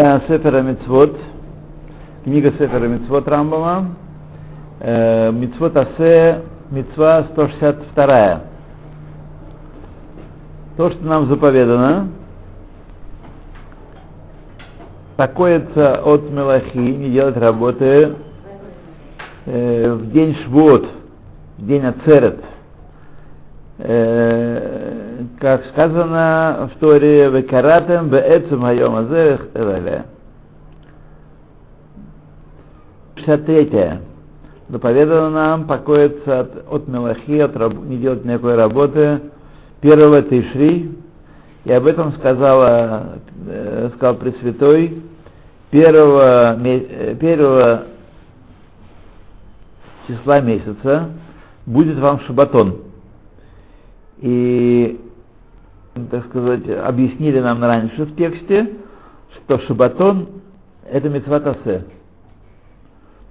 Сефера Мицвод, книга Сефера Мицвод Рамбама, э, Мицвод Асе, Мицва 162. То, что нам заповедано, такоется от Мелахи, не делать работы э, в день Швот, в день Ацерет, э, как сказано в Торе, «Векаратем беэцем хайом азех элеле». 63. Заповедано нам покоиться от, от Мелахи, от, не делать никакой работы первого Тишри, и об этом сказала, э, сказал Пресвятой, первого, первого числа месяца будет вам шабатон. И, так сказать, объяснили нам раньше в тексте, что шабатон – это мецватасе.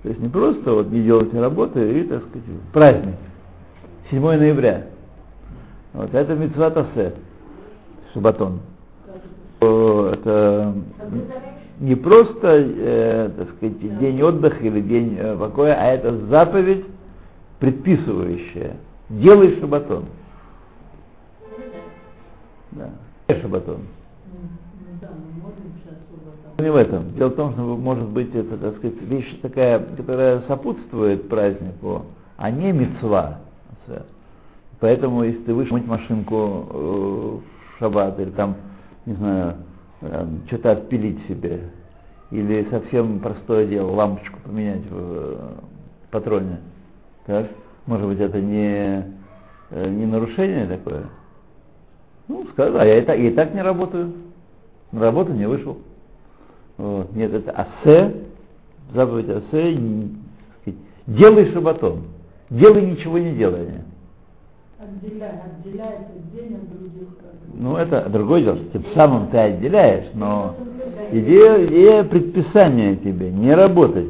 То есть не просто вот не делать работы и, так сказать, праздник. 7 ноября. Вот это мецватасе, шабатон. Это не просто, э, так сказать, день отдыха или день э, покоя, а это заповедь, предписывающая. Делай шабатон. Да. Шабатон. Не в этом. Дело в том, что может быть это, так сказать, вещь такая, которая сопутствует празднику, а не мецва. Поэтому, если ты вышел мыть машинку э, в шаббат или там, не знаю, э, что-то отпилить себе, или совсем простое дело, лампочку поменять в э, патроне, так? Может быть, это не, э, не нарушение такое? Ну, сказал, а я и так, я и так не работаю. На работу не вышел. Вот. Нет, это асе, заповедь асе, делай шабатон. Делай ничего не делая. Отделяет, отделяет день от других. Ну, это другое дело, тем самым ты отделяешь, но идея, идея предписания тебе, не работать,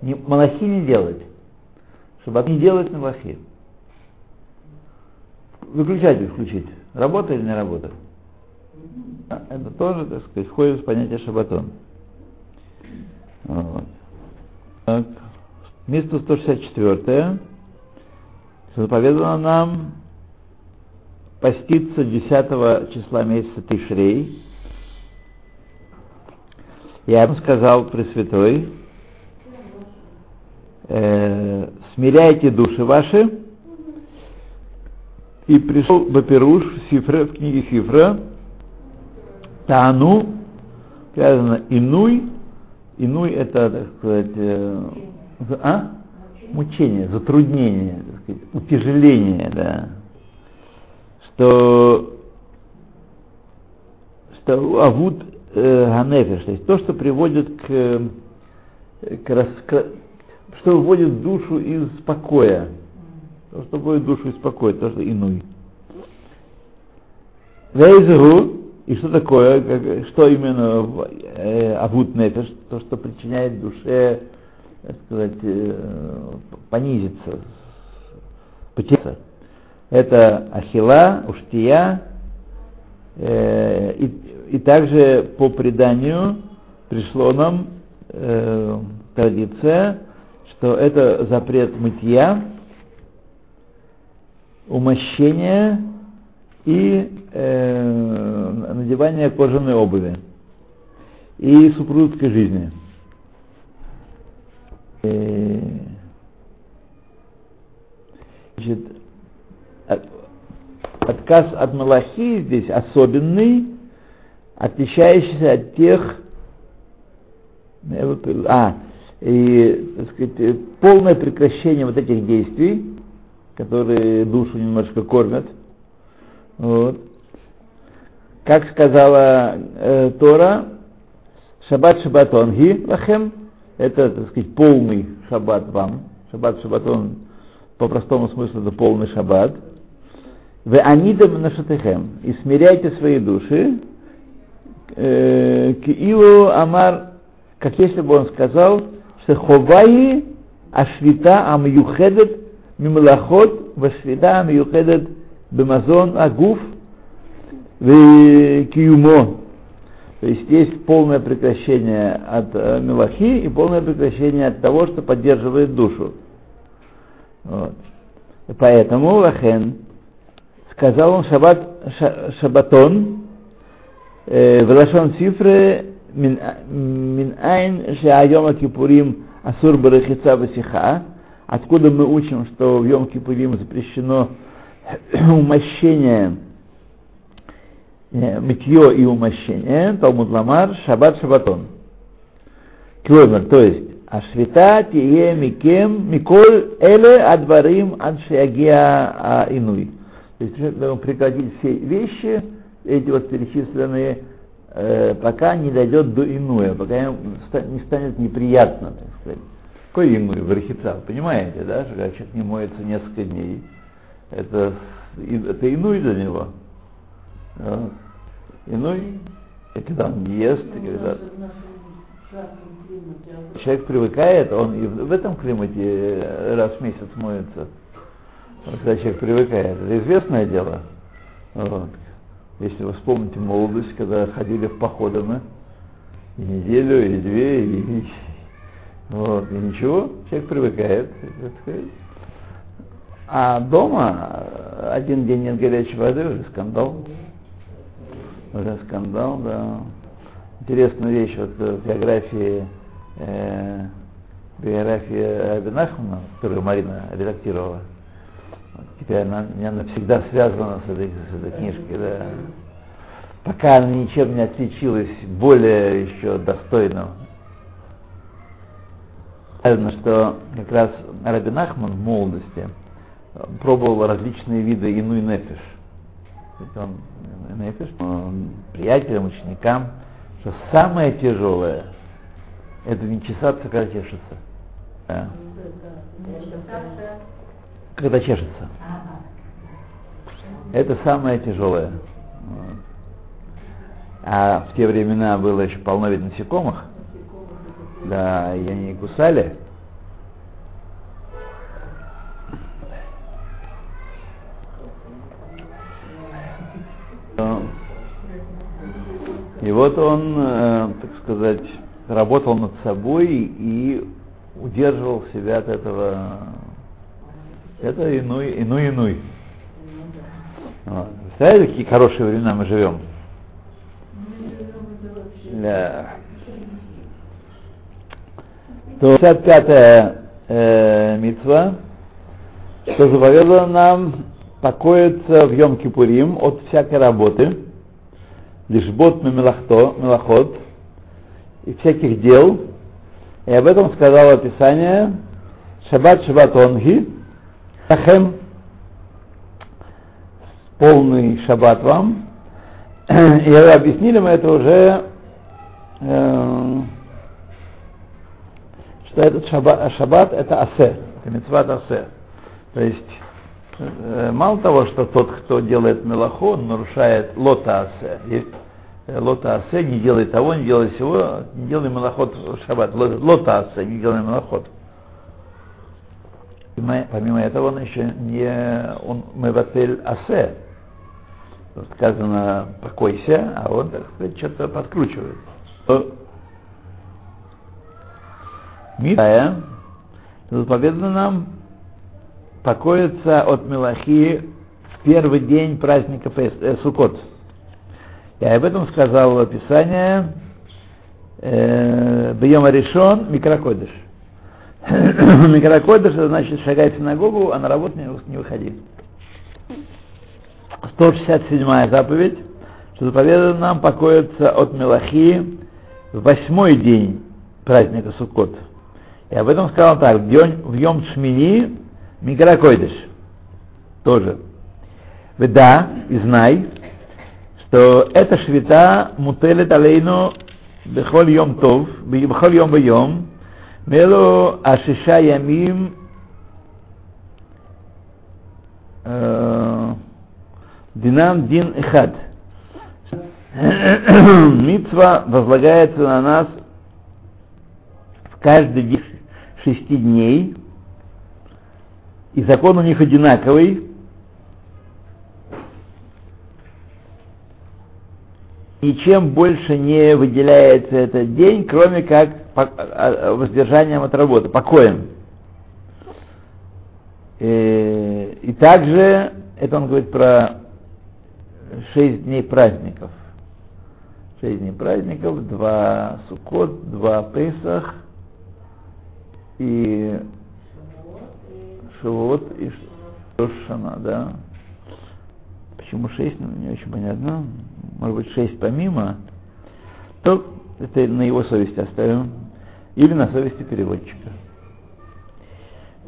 не, малахи не делать, чтобы не делать малахи. Выключатель включить, работа или не работа. Это тоже, так сказать, входит в понятие шабатон. Вот. Так. Место 164 заповедано нам поститься 10 числа месяца Тишрей. Я ему сказал Пресвятой, э, смиряйте души ваши, и пришел Баперуш в, Сифре, в книге Сифра, Тану, сказано Инуй, Инуй это, так сказать, э, а? мучение, затруднение, так сказать, утяжеление, да, что, что авуд э, ганефеш, то есть то, что приводит к, к, рас, к что выводит душу из покоя, то, что выводит душу покоя, то, что инуй. Вейзгу, и что такое, как, что именно э, авуд нефеш, то, что причиняет душе так сказать, э, понизиться, потеряться. Это ахила, уштия, э, и, и также по преданию пришло нам э, традиция, что это запрет мытья, умощения и э, надевания кожаной обуви и супружеской жизни. Значит, от, отказ от Малахи здесь особенный, отличающийся от тех, а, и, так сказать, полное прекращение вот этих действий, которые душу немножко кормят. Вот. Как сказала э, Тора, Шаббат Шаббатон Ги Лахем, это, так сказать, полный шаббат вам. Шаббат, шаббат, он по простому смыслу это полный шаббат. Вы анидам нашатехем. И смиряйте свои души. Э, Киилу Амар, как если бы он сказал, что ховаи ашвита амюхедет вашвита амюхедет бемазон агуф в киюмо. То есть есть полное прекращение от э, мелахи и полное прекращение от того, что поддерживает душу. Вот. И поэтому Лахен сказал он шаббат, ша, шабатон э, в Лашон Сифре мин айн шеайома кипурим асур барахица васиха, откуда мы учим, что в Йом Кипурим запрещено умощение Э, мытье и умощение, Талмуд Ламар, Шаббат Шабатон. Клоймер, то есть, Ашвита тие микем миколь эле адварим адшиагия инуй. То есть, прекратить все вещи, эти вот перечисленные, э, пока не дойдет до инуя, пока не станет неприятно. Какой в Рахица, понимаете, да, что когда человек не моется несколько дней, это, это инуй для него. Иной, и когда он ест, и когда... Человек привыкает, он и в этом климате э, раз в месяц моется. Когда человек привыкает. Это известное дело. Вот. Если вы вспомните молодость, когда ходили в походы мы, и неделю, и две, и, вот, и ничего, человек привыкает. А дома один день нет горячей воды, уже скандал уже скандал, да. Интересная вещь, вот э, в биографии, э, биографии Абинахмана, которую Марина редактировала, вот, теперь она, она навсегда связана с этой, с этой книжкой, да. Пока она ничем не отличилась более еще достойным. Наверное, что как раз Рабин Ахман в молодости пробовал различные виды иной нефиш он Нефиш, приятелям, ученикам, что самое тяжелое – это не чесаться, когда чешется. Да. Когда чешется. Это самое тяжелое. А в те времена было еще полно ведь насекомых. Да, и они кусали. И вот он, э, так сказать, работал над собой и удерживал себя от этого. Это иной, иной, иной. Вот. Представляете, какие хорошие времена мы живем? Да. То 55-я э, митва, что заповедано нам покоиться в Йом-Кипурим от всякой работы, лишбот мелахто, мелахот, и всяких дел. И об этом сказало Писание Шаббат Шаббат Онги, Ахем, полный шаббат вам. И объяснили мы это уже, э, что этот шаббат, шаббат это асе, это митцват асе. То есть Э, мало того, что тот, кто делает мелаху, он нарушает лота асе. Есть э, лота асе, не делай того, не делай всего, не делай мелахот в шаббат. Лота асе, не делай мелахот. Помимо этого, он еще не он меватель асе. Сказано, покойся, а он, так сказать, что-то подкручивает. Митая, заповедано нам покоится от Мелахи в первый день праздника э, Суккот. И об этом сказал Писание э, Бьема решен Микрокодыш. Микрокодыш, это значит шагай в синагогу, а на работу не, не выходи. 167 заповедь, что заповедано нам покоиться от Мелахи в восьмой день праздника Суккот. И об этом сказал так, в Йом Шмини Микрокойдыш тоже. Да, и знай, что эта швита мутелет алейну бехоль йом тов, бехоль йом бьем, мело ашиша ямим динам дин эхад. Митва возлагается на нас в каждый день шести дней, и закон у них одинаковый, ничем больше не выделяется этот день, кроме как а, воздержанием от работы, покоем. И, э, и также, это он говорит про шесть дней праздников. Шесть дней праздников, два Суккот, два Песах и Шивот и Шошана, да. Почему шесть, ну, не очень понятно. Может быть, шесть помимо. То это на его совести оставим. Или на совести переводчика.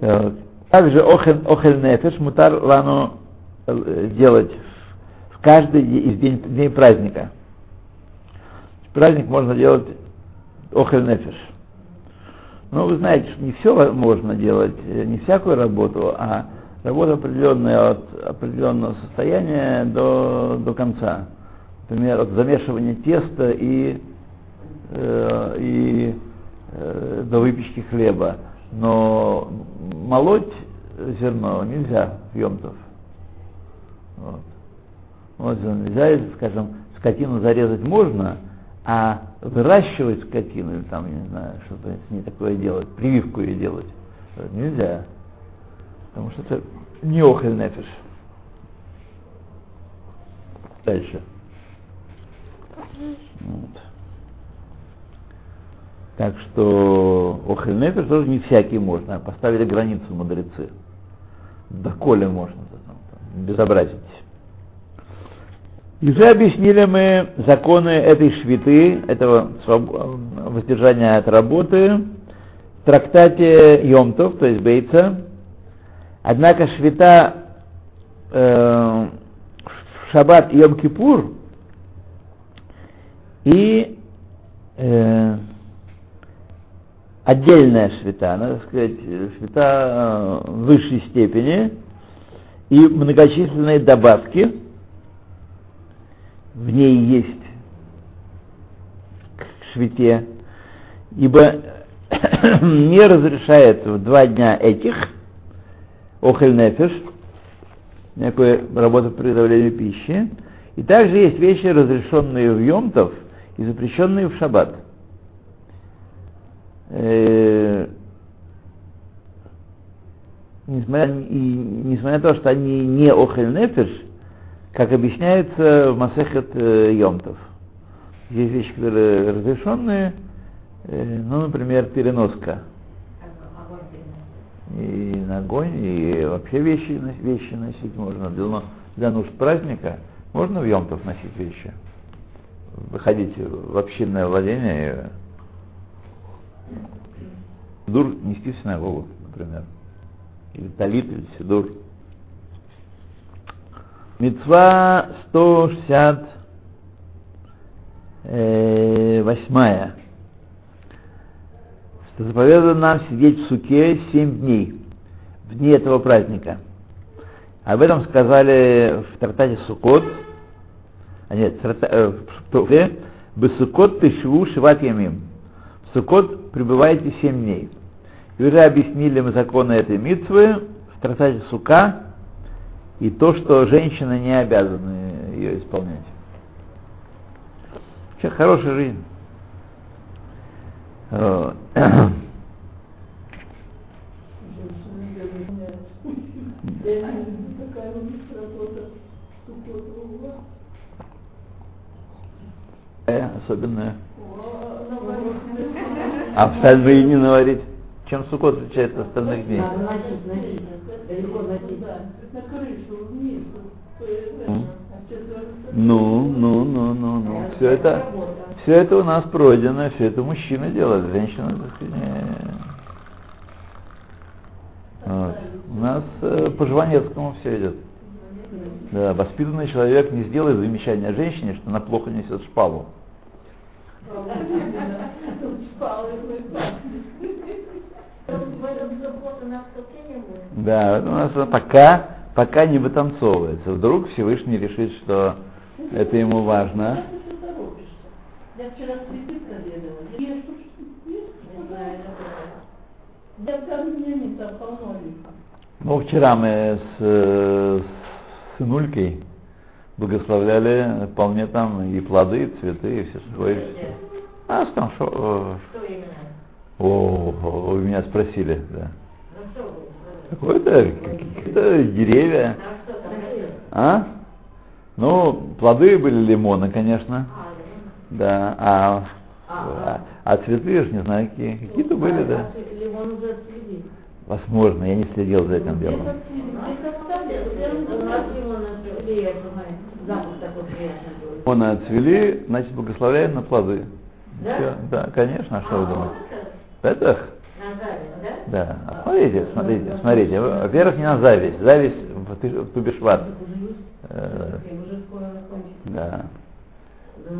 Так. Также охель, охель нефеш мутар лану э, делать в каждый из дней праздника. Праздник можно делать охель нефеш. Но вы знаете, что не все можно делать, э, не всякую работу, а работа определенная от определенного состояния до, до конца. Например, от замешивания теста и, э, и э, до выпечки хлеба. Но молоть зерно нельзя в Йомтов. Вот. Вот нельзя, скажем, скотину зарезать можно, а выращивать скотину, или там, не знаю, что-то с ней такое делать, прививку ее делать, нельзя. Потому что это не охель нефиш. Дальше. Вот. Так что охель тоже не всякий можно. Поставили границу мудрецы. Доколе можно там, там, безобразить. И уже объяснили мы законы этой швиты, этого воздержания от работы, в трактате Йомтов, то есть Бейца. Однако швита э, в шаббат Йом-Кипур и э, отдельная швита, надо сказать, швита э, высшей степени и многочисленные добавки – в ней есть к швите, ибо не разрешает в два дня этих охель нефеш, некая работа по приготовлению пищи, и также есть вещи, разрешенные в Йомтов и запрещенные в Шаббат. Э, несмотря, и, несмотря на то, что они не охель нефеш, как объясняется в Масехет э, Йомтов. Есть вещи, которые разрешенные, э, ну, например, переноска. И на огонь, и вообще вещи, вещи носить можно. Для, для нужд праздника можно в Йомтов носить вещи. Выходить в общинное владение и дур нести в синагогу, например. Или талит, или сидур. Мецва 168. Что заповедано нам сидеть в суке семь дней, в дни этого праздника. Об этом сказали в трактате Сукот, а нет, э, в Туфе, Бесукот Тышву Шиват Ямим. В Сукот пребываете семь дней. И уже объяснили мы законы этой митвы в трактате Сука, и то, что женщины не обязаны ее исполнять. Вообще хорошая жизнь. Э, особенно. А остальные не наварить. Чем сукот отличается от остальных дней? Ну, ну, ну, ну, ну. Все это, все это у нас пройдено, все это мужчины делают, женщины так не. Вот. У нас э, по Жванецкому все идет. Да, воспитанный человек не сделает замечания женщине, что она плохо несет шпалу. Да, у нас пока, пока не вытанцовывается. Вдруг Всевышний решит, что это ему важно. Я вчера цветы. Ну, вчера мы с, с сынулькой благословляли вполне там и плоды, и цветы, и все такое. А там что? Что именно? О, вы меня спросили, да. Ну? Какое-то какие-то деревья. А? А? Ну, плоды были лимоны, конечно. А, Да. А, а, а цветы, я ж не знаю, какие. Какие-то были, да. А лимон уже отцвели. Возможно, я не следил за этим делом. Лимон отцвели, значит, благословляем на плоды. Да? Всё, да, конечно, а что вы А, думаете? Это? На зависть, да? Да. А Смотрите, смотрите, смотрите. Во-первых, не на зависть. Зависть в, Тубишват. Э, да. Ну,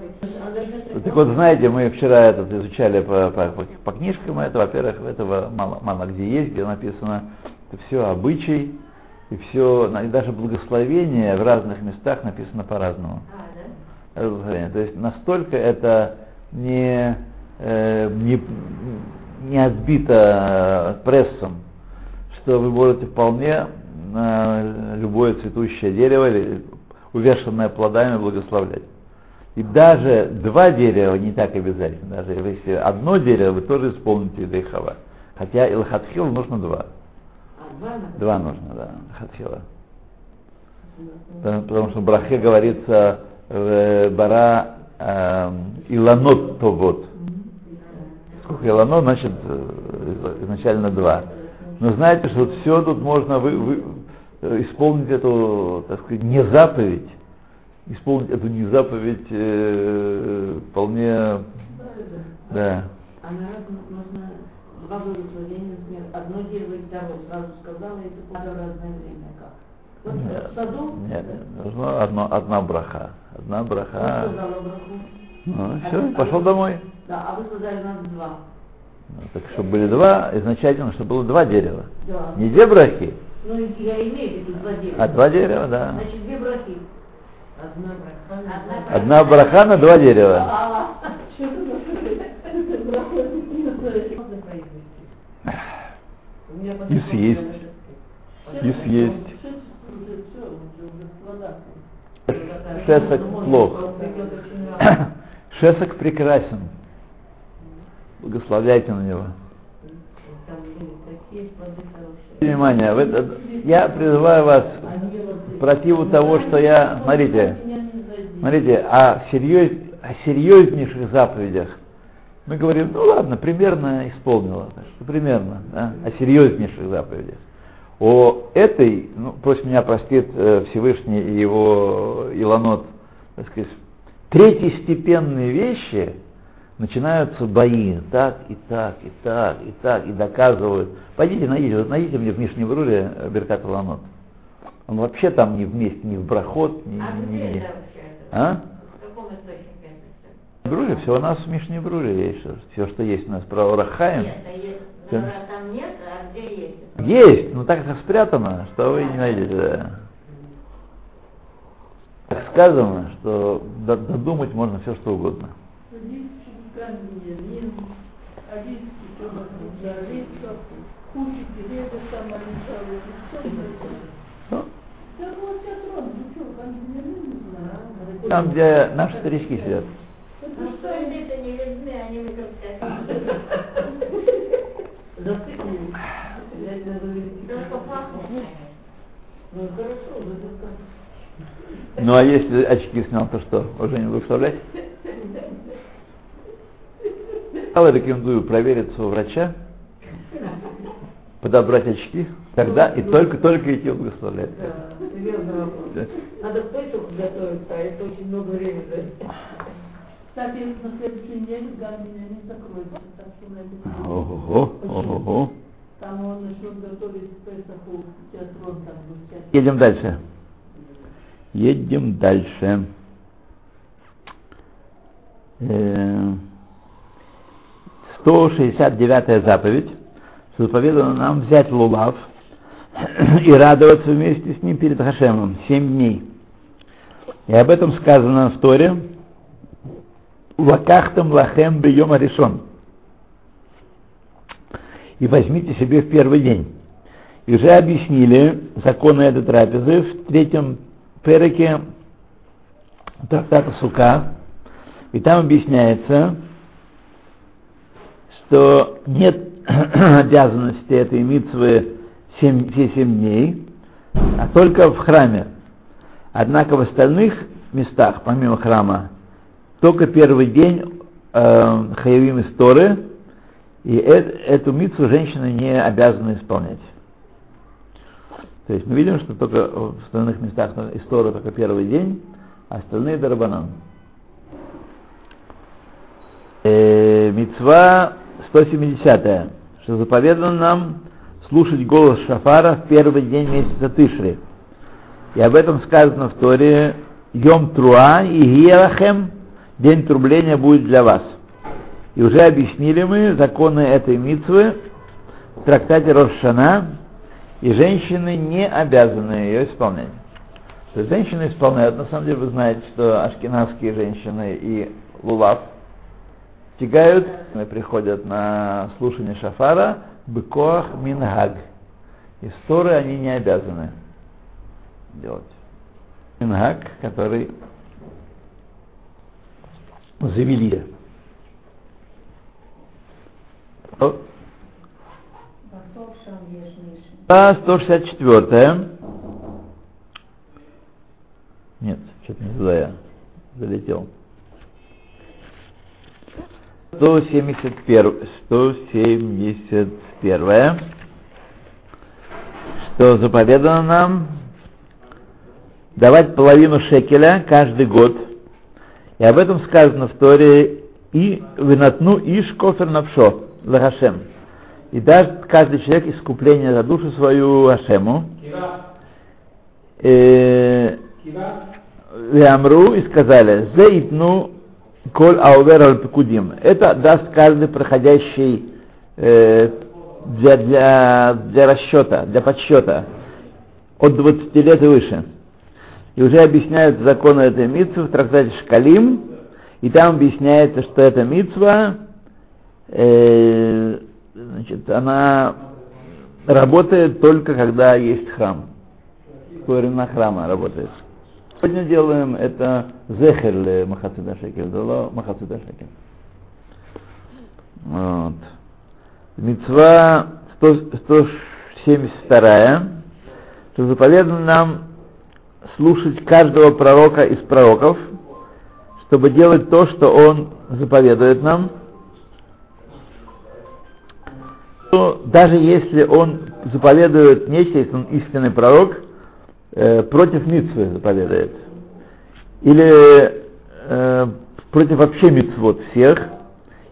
быть... Он должен Так вот, знаете, мы вчера этот изучали по, по, по, книжкам это, во-первых, этого мало, мало где есть, где написано, это все обычай, и все, и даже благословение в разных местах написано по-разному. А, да? То есть настолько это не, э, не, не отбито прессом, что вы можете вполне э, любое цветущее дерево, увешанное плодами, благословлять. И даже два дерева не так обязательно. Даже если одно дерево, вы тоже исполните Дейхава. Хотя Илхатхил нужно два. А, два нужно, да, Илхатхила. Потому, потому что в Брахе говорится э, Бара э, Иланот Тогот. Сколько Иланот, значит, э, изначально два. Но знаете, что все тут можно вы, вы, э, исполнить эту, так сказать, не заповедь, исполнить эту не заповедь э, вполне, да. А народ можно два благословения, например, одно дерево и второе. Сразу сказала, и это надо в разное время. Как? Вот Нет, в саду нет, нужно одно, одна браха. Одна браха. браху. Ну, все, пошел домой. Да, а вы сказали, надо два. Ну, Так, чтобы были два, изначально, чтобы было два дерева. Да. Не две брахи, Ну, я имею в виду два дерева. а два дерева, да. Значит, две брахи. Одна браха. Одна браха на два дерева. А, И съесть. И съесть. Шесок плох. Шесок прекрасен. Благословляйте на него. Внимание, вы- э, я призываю вас противу того, что я, смотрите, смотрите, о, серьез, о серьезнейших заповедях. Мы говорим, ну ладно, примерно исполнила, что примерно, да, о серьезнейших заповедях. О этой, ну, пусть меня простит э, Всевышний и его Иланот, так сказать, третьестепенные вещи, начинаются бои, так и так, и так, и так, и доказывают. Пойдите, найдите, вот найдите мне в Мишне Бруре э, Беркат Иланот. Он вообще там не вместе, ни в Брахот, ни, А ни где где. это? А? В каком источнике это все? В Бруре, все у нас в Мишне Бруре есть, все, что есть у нас про Рахаем. Нет, а есть. Ну, там нет, а где есть? Есть, но так это спрятано, что вы не найдете. Да. Так сказано, что до- додумать можно все, что угодно. Всё. Там, где наши старички сидят. Ну, что это не людьми, они конечно. Ну, хорошо, Ну а если очки снял, то что, уже не буду Я рекомендую провериться у врача, подобрать очки, тогда и только, только идти благословлять. Да. Да. Надо к готовиться, а это очень много времени займет. Кстати, на следующей неделе Ган меня не закроется, так что надо Ого, ого. Там он начнет готовить к Песаху театрон там будет. Едем дальше. Едем дальше. Э, 169 заповедь. Заповедано нам взять лулав и радоваться вместе с ним перед Хашемом семь дней. И об этом сказано в Торе. Лакахтам лахем бьем решен. И возьмите себе в первый день. И уже объяснили законы этой трапезы в третьем переке трактата Сука. И там объясняется, что нет обязанности этой семь, все семь дней, а только в храме. Однако в остальных местах, помимо храма, только первый день э, хаявим истории, и э, эту митцу женщины не обязаны исполнять. То есть мы видим, что только в остальных местах история только первый день, а остальные дарабанан. Э, мецва 170, что заповедано нам слушать голос шафара в первый день месяца Тышри. И об этом сказано в Торе Йом Труа и Гиерахем, день трубления будет для вас. И уже объяснили мы законы этой митвы в трактате Рошана, и женщины не обязаны ее исполнять. То есть женщины исполняют, на самом деле вы знаете, что ашкенадские женщины и лулав тягают, приходят на слушание шафара, быкоах мингаг. И ссоры они не обязаны делать. Мингаг, который завели. А 164 Нет, что-то не туда я залетел. 171, 171, что заповедано нам давать половину шекеля каждый год. И об этом сказано в Торе и винатну иш кофер навшо лагашем. И даст каждый человек искупление за душу свою Ашему. Э, Амру и сказали, заитну коль аувер аль пекудим. Это даст каждый проходящий э, для, для, для расчета, для подсчета от 20 лет и выше. И уже объясняют законы этой митвы в трактате Шкалим, и там объясняется, что эта митва, э, значит, она работает только когда есть храм. Во времена храма работает. Сегодня делаем это зехер махацуда шекель, дало махацуда шекель. Вот. Мецва 172, что заповедано нам слушать каждого пророка из пророков, чтобы делать то, что он заповедует нам. То даже если он заповедует нечто, если он истинный пророк, э, против митцвы заповедует. Или э, против вообще митцвот всех,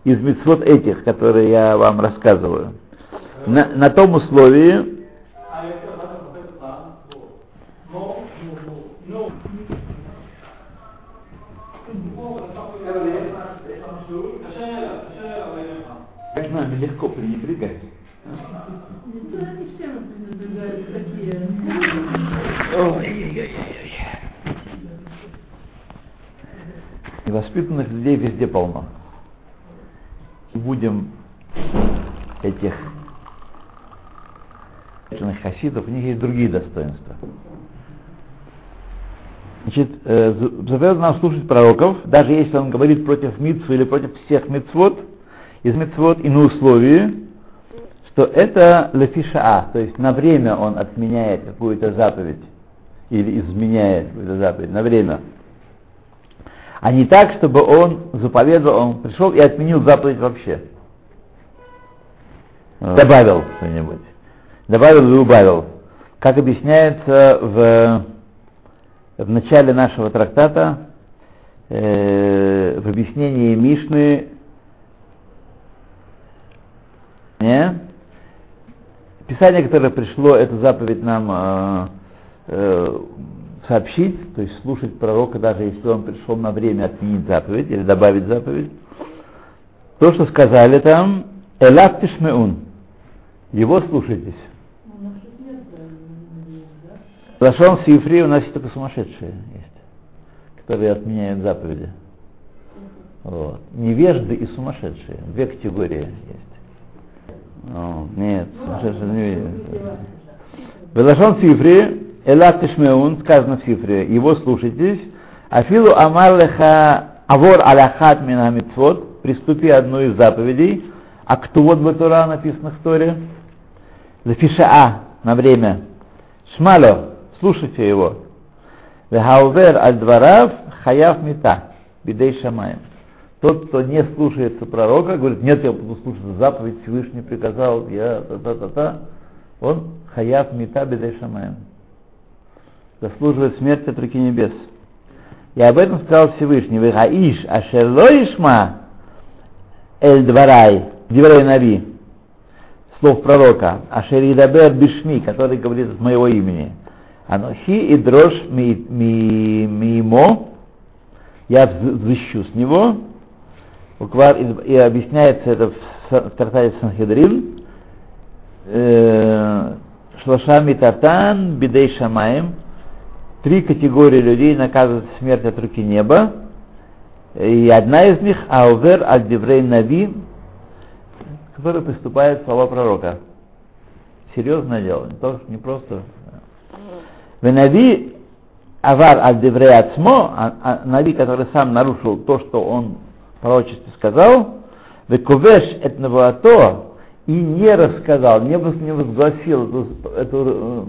из митцвот этих, которые я вам рассказываю. На, на том условии, легко пренебрегать. Они все пренебрегают такие. Ой-ой-ой. Невоспитанных людей везде полно. Будем этих хасидов, у них есть другие достоинства. Значит, э, заповедано нам слушать пророков, даже если он говорит против митцвы или против всех митцвот, из митцвот и на условии, что это лефишаа, то есть на время он отменяет какую-то заповедь или изменяет какую-то заповедь, на время а не так, чтобы он заповедовал, он пришел и отменил заповедь вообще. Добавил что-нибудь. Добавил или убавил. Как объясняется в, в начале нашего трактата, э, в объяснении Мишны, не? Писание, которое пришло, эту заповедь нам э, э, сообщить, то есть слушать пророка, даже если он пришел на время отменить заповедь или добавить заповедь. То, что сказали там, Элат Тишмеун, его слушайтесь. Лашон Сифри у нас есть только сумасшедшие есть, которые отменяют заповеди. Вот. Невежды и сумасшедшие. Две категории есть. О, нет, сумасшедшие не видят. Велашон Сифри, Элат Тишмеун, сказано в Сифре, его слушайтесь, Афилу Амар Леха Авор Аляхат Мина Митцвот, приступи одну из заповедей, а кто вот в Тура написано в Торе? Зафишаа, на время. Шмалё, слушайте его. Вехаувер аль дварав хаяв мита, бидей шамаем. Тот, кто не слушается пророка, говорит, нет, я буду слушать заповедь, Всевышний приказал, я та-та-та-та, он хаяв мита бидей шамаем. Заслуживает смерти от руки небес. И об этом сказал Всевышний. Вегаиш ашерлоишма эль дварай, диврей нави, слов пророка, ашеридабер бишми, который говорит от моего имени. Анохи и дрожь мимо, я взыщу с него, и объясняется это в трактате Санхедрин, э, Шлашами Татан, Бидей Шамаем, три категории людей наказывают смерть от руки неба, и одна из них העובר על דברי נביא, который преступает слова пророка. Серьезное дело, не, то, не просто. ונביא עבר על דברי עצמו, а, а נביא, который сам нарушил то, что он в пророчестве сказал, וכובש את נבואתו, и не рассказал, не, возгласил эту, эту,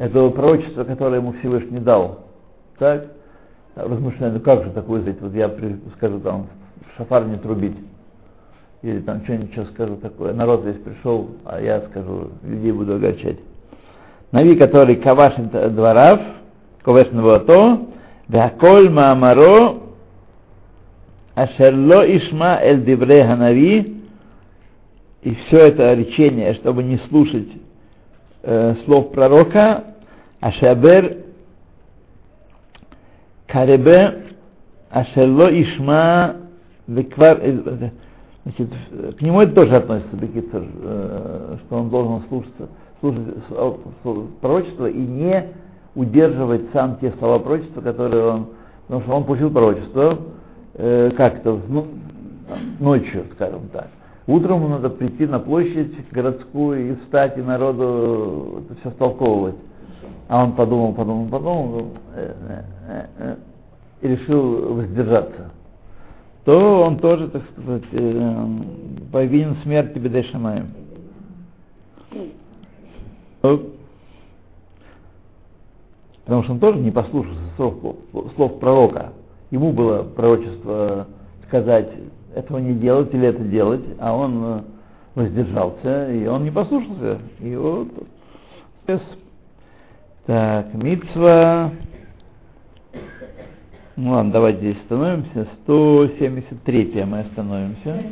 это пророчество, которое ему Всевышний дал. Так? Размышляю, ну как же такое сказать, вот я скажу там, шафар не трубить. Или там что-нибудь что скажу такое. Народ весь пришел, а я скажу, людей буду огорчать. Нави, который кавашин дворав, ковеш навото, вяколь маамаро, ашерло ишма эль дивре ханави, и все это речение, чтобы не слушать э, слов пророка, ашабер каребе ашерло ишма веквар, значит, к нему это тоже относится, Бекицер, что он должен слушаться, слушать пророчество и не удерживать сам те слова пророчества, которые он, потому что он получил пророчество, э, как-то, ну, ночью, скажем так. Утром ему надо прийти на площадь городскую и встать, и народу это все столковывать. А он подумал, подумал, подумал э, э, э, и решил воздержаться. То он тоже, так сказать, повинен смерти Бедешамаем. Потому что он тоже не послушался слов, слов пророка. Ему было пророчество сказать, этого не делать или это делать, а он воздержался, и он не послушался. И вот, так, Мицва. Ну ладно, давайте здесь остановимся. 173 мы остановимся.